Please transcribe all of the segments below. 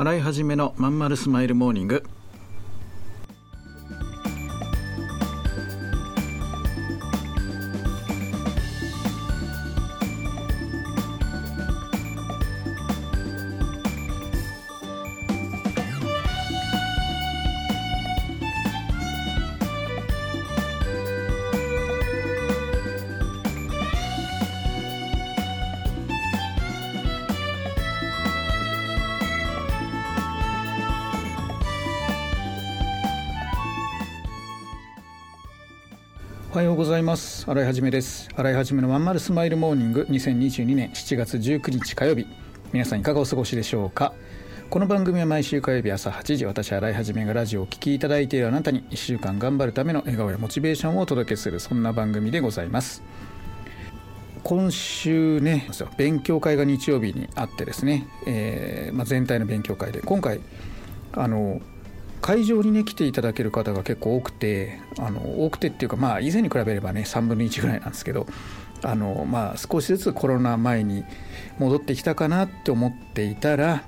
洗い始めのまんまるスマイルモーニング。おはようございます。洗いはじめです。洗いはじめのまんまるスマイルモーニング。2022年7月19日火曜日。皆さんいかがお過ごしでしょうか？この番組は毎週火曜日朝8時私洗いはじめがラジオを聴きいただいているあなたに1週間頑張るための笑顔やモチベーションをお届けするそんな番組でございます。今週ね勉強会が日曜日にあってですね、えーまあ、全体の勉強会で今回あの会場にね来ていただける方が結構多くてあの多くてっていうかまあ以前に比べればね3分の1ぐらいなんですけどあのまあ少しずつコロナ前に戻ってきたかなって思っていたら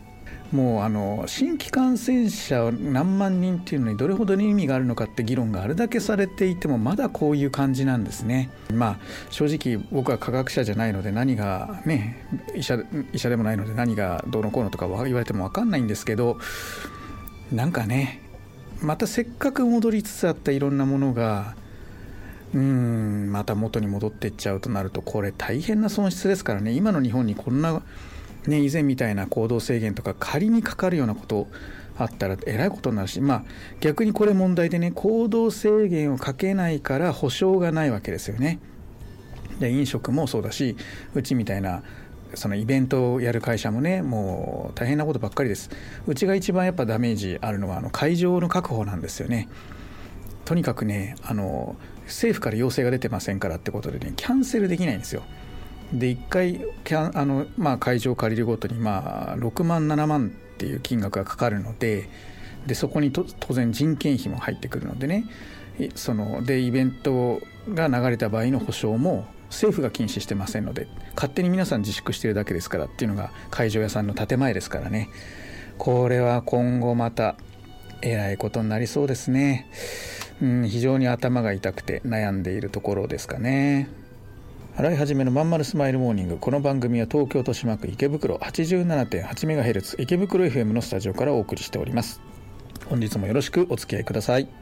もうあの新規感染者何万人っていうのにどれほどの意味があるのかって議論があれだけされていてもまだこういう感じなんですね。まあ正直僕は科学者じゃないので何がね医者医者でもないので何がどうのこうのとか言われても分かんないんですけどなんかねまたせっかく戻りつつあったいろんなものがうんまた元に戻っていっちゃうとなるとこれ大変な損失ですからね今の日本にこんな、ね、以前みたいな行動制限とか仮にかかるようなことあったらえらいことになるしまあ逆にこれ問題でね行動制限をかけないから保証がないわけですよね。で飲食もそうだしうちみたいなそのイベントをやる会社もねもう大変なことばっかりです。うちが一番やっぱダメージあるのはあの会場の確保なんですよね。とにかくねあの政府から要請が出てませんからってことでねキャンセルできないんですよ。で1回キャンあの、まあ、会場を借りるごとに、まあ、6万7万っていう金額がかかるのででそこに当然人件費も入ってくるのでね。そのでイベントが流れた場合の保証も政府が禁止してませんので勝手に皆さん自粛してるだけですからっていうのが会場屋さんの建前ですからね。これは今後またえらいことになりそうですね、うん、非常に頭が痛くて悩んでいるところですかね。洗い始めのまんまるスマイルモーニング。この番組は東京豊島区池袋 87.8MHz 池袋 FM のスタジオからお送りしております。本日もよろしくお付き合いください。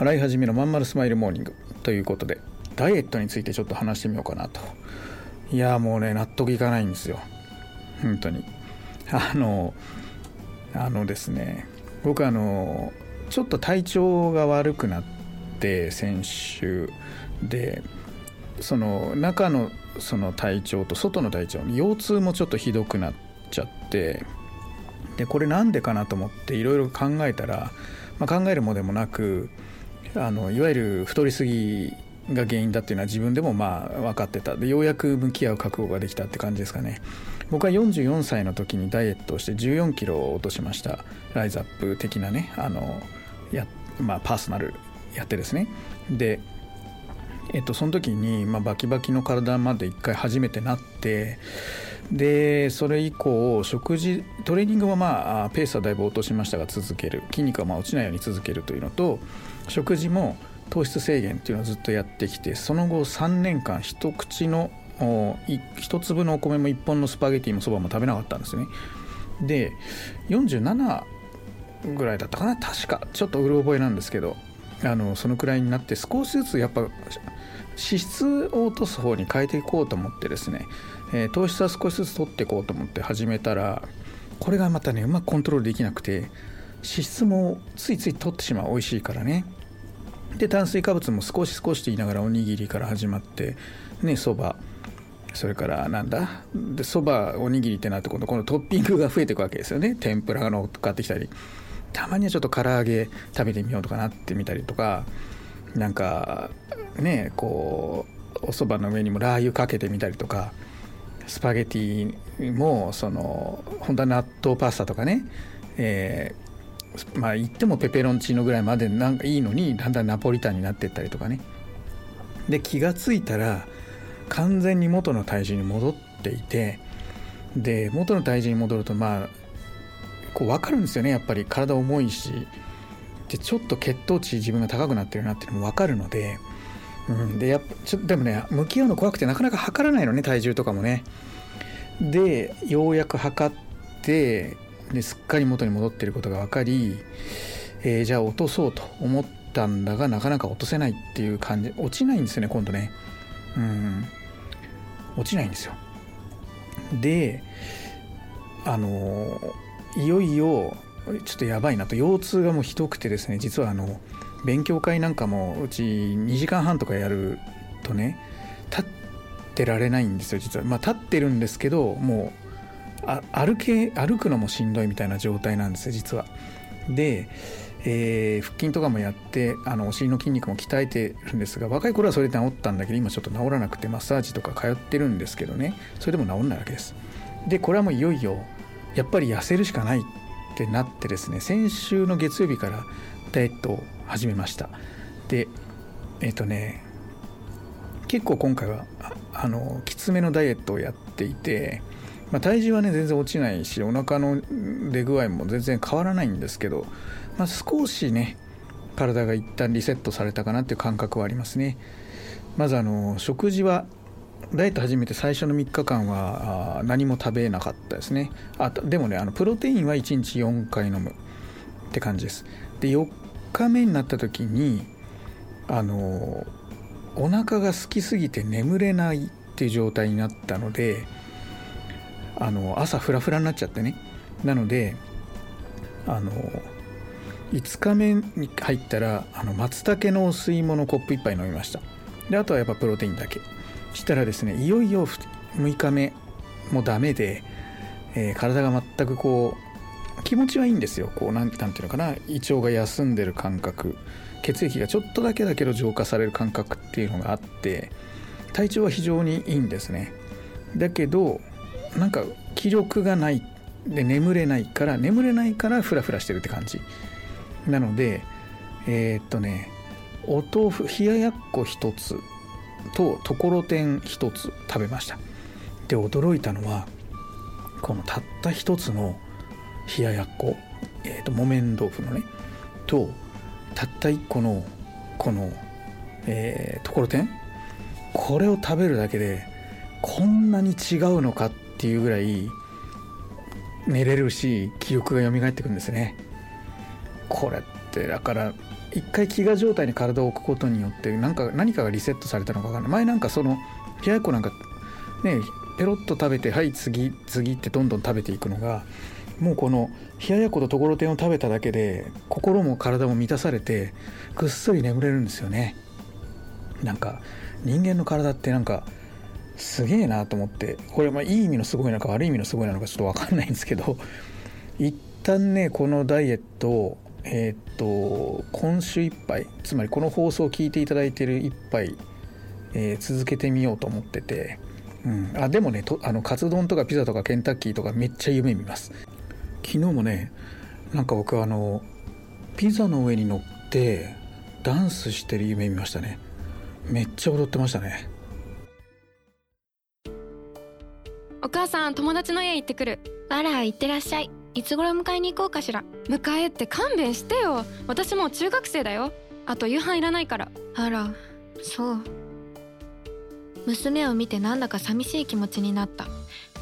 洗い始めのまんまるスマイルモーニングということでダイエットについてちょっと話してみようかなと。いやもうね納得いかないんですよ。本当に。あのあのですね僕あのちょっと体調が悪くなって先週でその中のその体調と外の体調腰痛もちょっとひどくなっちゃってでこれなんでかなと思っていろいろ考えたら、まあ、考えるもでもなくあのいわゆる太りすぎが原因だっていうのは自分でもまあ分かってた。でようやく向き合う覚悟ができたって感じですかね。僕は44歳の時にダイエットをして14キロ落としました。ライズアップ的なねあのや、まあ、パーソナルやってですね。でえっと、その時に、まあ、バキバキの体まで一回初めてなってでそれ以降食事トレーニングはまあペースはだいぶ落としましたが続ける。筋肉はまあ落ちないように続けるというのと食事も糖質制限っていうのをずっとやってきてその後3年間一口の一粒のお米も1本のスパゲティもそばも食べなかったんですね。で47ぐらいだったかな確か。ちょっとうる覚えなんですけどあのそのくらいになって少しずつやっぱ脂質を落とす方に変えていこうと思ってですね、えー、糖質は少しずつ取っていこうと思って始めたらこれがまたねうまくコントロールできなくて脂質もついつい取ってしまう美味しいからね。で炭水化物も少し少しと言いながらおにぎりから始まってねそば。それからなんだ？でそばおにぎりってなって今度このトッピングが増えていくわけですよね。天ぷらが乗っかってきたり。たまにはちょっと唐揚げ食べてみようとかなってみたりとかなんかねこうおそばの上にもラー油かけてみたりとか。スパゲティもその本当は納豆パスタとかね、えー、まあ言ってもペペロンチーノぐらいまでなんかいいのにだんだんナポリタンになってったりとかね。で気が付いたら完全に元の体重に戻っていてで元の体重に戻るとまあこう分かるんですよねやっぱり。体重いし。でちょっと血糖値自分が高くなってるなっていうのも分かるので、うん、でやっぱちょでもね向き合うの怖くてなかなか測らないのね体重とかもね。でようやく測ってですっかり元に戻ってることが分かり、えー、じゃあ落とそうと思ったんだがなかなか落とせないっていう感じ。落ちないんですよね今度ね。うん。落ちないんですよ。であのいよいよちょっとやばいなと。腰痛がもうひどくてですね実はあの勉強会なんかもうち2時間半とかやるとね立ってられないんですよ実は。まあ立ってるんですけどもうあ歩け歩くのもしんどいみたいな状態なんですよ実は。で、えー、腹筋とかもやってあのお尻の筋肉も鍛えてるんですが若い頃はそれで治ったんだけど今ちょっと治らなくてマッサージとか通ってるんですけどねそれでも治んないわけです。でこれはもういよいよやっぱり痩せるしかないってなってですね先週の月曜日からダイエットを始めました。でえっ、ー、とね結構今回はあのきつめのダイエットをやっていて、まあ、体重はね全然落ちないしお腹の出具合も全然変わらないんですけど、まあ、少しね体が一旦リセットされたかなっていう感覚はありますね。まずあの食事はダイエット始めて最初の3日間は何も食べなかったですね。あでもねあのプロテインは1日4回飲むって感じです。で4日目になった時にあのお腹が空きすぎて眠れないっていう状態になったのであの朝フラフラになっちゃってね。なのであの5日目に入ったらあの松茸のお吸い物コップ1杯飲みました。であとはやっぱプロテインだけ。したらですねいよいよ6日目もダメで、えー、体が全くこう気持ちはいいんですよ。こうなんていうのかな。胃腸が休んでる感覚。血液がちょっとだけだけど浄化される感覚っていうのがあって体調は非常にいいんですね。だけどなんか気力がないで眠れないから眠れないからフラフラしてるって感じ。なのでえー、っとねお豆腐冷ややっこ一つとところてん一つ食べました。で驚いたのはこのたった一つの冷ややっこ、えーと、木綿豆腐のねとたった一個のこの、えー、ところてんこれを食べるだけでこんなに違うのかっていうぐらい寝れるし記憶が蘇ってくるんですね。これってだから一回飢餓状態に体を置くことによって何か何かがリセットされたのか分かんない。前なんかその冷ややっこなんかねペロッと食べてはい次次ってどんどん食べていくのがもうこの冷ややっことところてんを食べただけで心も体も満たされてぐっすり眠れるんですよね。なんか人間の体ってなんかすげえなと思ってこれまあいい意味のすごいなのか悪い意味のすごいなのかちょっと分かんないんですけど一旦ねこのダイエットをえっ、と今週いっぱいつまりこの放送を聞いていただいている一杯、えー、続けてみようと思ってて、うん、あでもねとあのカツ丼とかピザとかケンタッキーとかめっちゃ夢見ます。昨日もねなんか僕あのピザの上に乗ってダンスしてる夢見ましたね。めっちゃ踊ってましたね。お母さん友達の家行ってくる。あら行ってらっしゃい。いつ頃迎えに行こうかしら。迎えって勘弁してよ。私もう中学生だよ。あと夕飯いらないから。あらそう。娘を見てなんだか寂しい気持ちになった。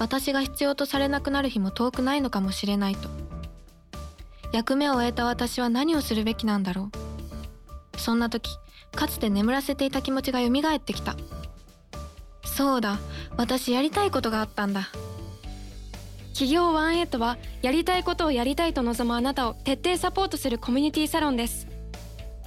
私が必要とされなくなる日も遠くないのかもしれないと。役目を終えた私は何をするべきなんだろう。そんな時かつて眠らせていた気持ちが蘇ってきた。そうだ私やりたいことがあったんだ。企業ワンエイトはやりたいことをやりたいと望むあなたを徹底サポートするコミュニティサロンです。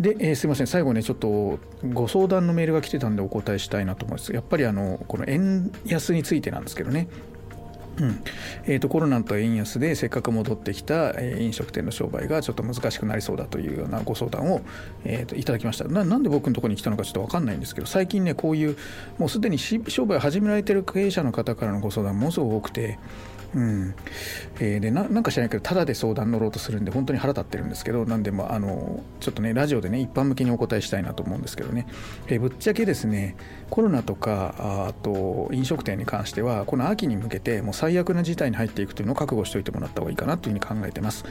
で、えー、すいません。最後ねちょっとご相談のメールが来てたんでお答えしたいなと思います。やっぱりあのこの円安についてなんですけどね。うん。えーと、コロナと円安でせっかく戻ってきた、えー、飲食店の商売がちょっと難しくなりそうだというようなご相談を、えーと、いただきました。ななんで僕のところに来たのかちょっと分かんないんですけど最近ねこういうもうすでに商売を始められてる経営者の方からのご相談ものすごく多くてうん。えー、でなんか知らないけどただで相談乗ろうとするんで本当に腹立ってるんですけどなんでもあのちょっとねラジオでね一般向けにお答えしたいなと思うんですけどね、えー、ぶっちゃけですねコロナとかあと飲食店に関してはこの秋に向けてもう最最悪な事態に入っていくというのを覚悟しておいてもらった方がいいかなというふうに考えてます。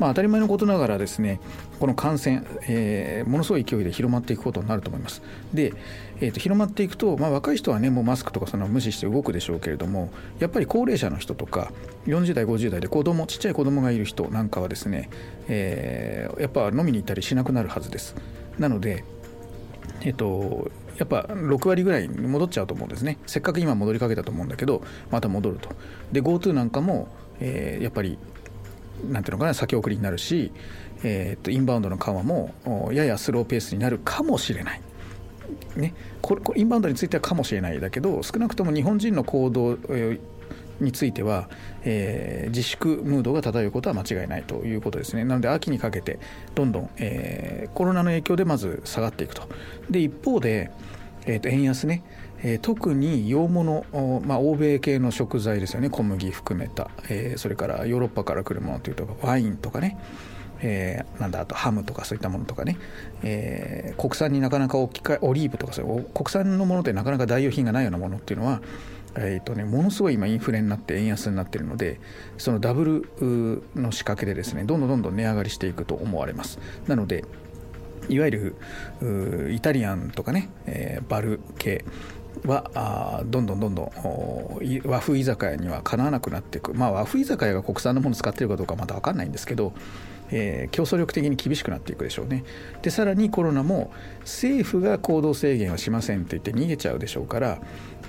まあ、当たり前のことながらですねこの感染、えー、ものすごい勢いで広まっていくことになると思います。で、えー、と広まっていくと、まあ、若い人はねもうマスクとかその無視して動くでしょうけれどもやっぱり高齢者の人とか40代50代で子供ちっちゃい子供がいる人なんかはですね、えー、やっぱ飲みに行ったりしなくなるはずです。なのでえっと、やっぱ6割ぐらいに戻っちゃうと思うんですね。せっかく今戻りかけたと思うんだけどまた戻ると。で GoTo なんかも、えー、やっぱりなんていうのかな先送りになるし、えー、っとインバウンドの緩和もややスローペースになるかもしれない。ね、これインバウンドについてはかもしれないだけど少なくとも日本人の行動については、えー、自粛ムードが漂うことは間違いないということですね。なので秋にかけてどんどん、えー、コロナの影響でまず下がっていくと。で一方で、えー、と円安ね。えー、特に洋物、まあ、欧米系の食材ですよね。小麦含めた、えー、それからヨーロッパから来るものというとワインとかね、えー、なんだあとハムとかそういったものとかね、えー、国産になかなか置き換えオリーブとかそういう国産のものでなかなか代用品がないようなものっていうのはえーとね、ものすごい今インフレになって円安になっているのでそのダブルの仕掛けでですねどんどんどんどん値上がりしていくと思われます。なのでいわゆるイタリアンとかね、えー、バル系はあどんどんどんどん和風居酒屋にはかなわなくなっていく。まあ和風居酒屋が国産のものを使っているかどうかまだ分かんないんですけどえー、競争力的に厳しくなっていくでしょうね。でさらにコロナも政府が行動制限はしませんって言って逃げちゃうでしょうから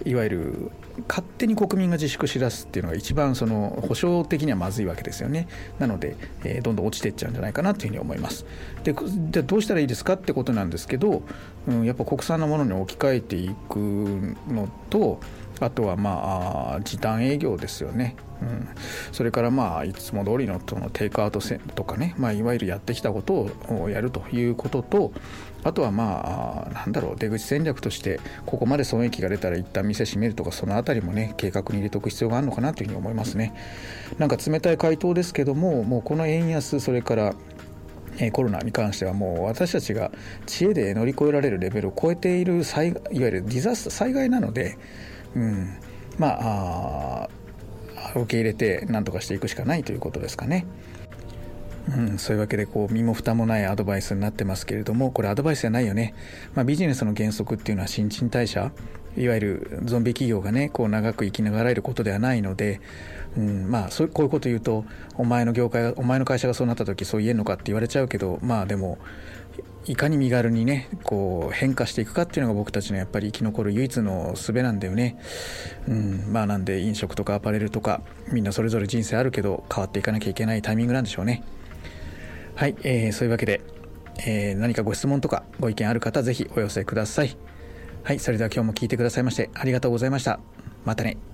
いわゆる勝手に国民が自粛しだすっていうのが一番その保証的にはまずいわけですよね。なので、えー、どんどん落ちていっちゃうんじゃないかなというふうに思います。でじゃどうしたらいいですかってことなんですけど、うん、やっぱ国産のものに置き換えていくのとあとはまあ時短営業ですよね、うん、それからまあいつも通りのそのテイクアウトとかね、まあ、いわゆるやってきたことをやるということとあとはまあなんだろう出口戦略としてここまで損益が出たら一旦店閉めるとかその辺りもね計画に入れておく必要があるのかなというふうに思いますね。なんか冷たい回答ですけどももうこの円安それからコロナに関してはもう私たちが知恵で乗り越えられるレベルを超えている災いわゆるディザス災害なのでうん、まあ受け入れて何とかしていくしかないということですかね。うん、そういうわけでこう身も蓋もないアドバイスになってますけれどもこれアドバイスじゃないよね、まあ、ビジネスの原則っていうのは新陳代謝いわゆるゾンビ企業がねこう長く生きながらえることではないので、うん、まあそうこういうこと言うとお前の業界お前の会社がそうなった時そう言えんのかって言われちゃうけどまあでもいかに身軽にねこう変化していくかっていうのが僕たちのやっぱり生き残る唯一の術なんだよね、うん、まあなんで飲食とかアパレルとかみんなそれぞれ人生あるけど変わっていかなきゃいけないタイミングなんでしょうね。はい、えー、そういうわけで、えー、何かご質問とかご意見ある方是非お寄せください。はいそれでは今日も聞いてくださいましてありがとうございました。またね。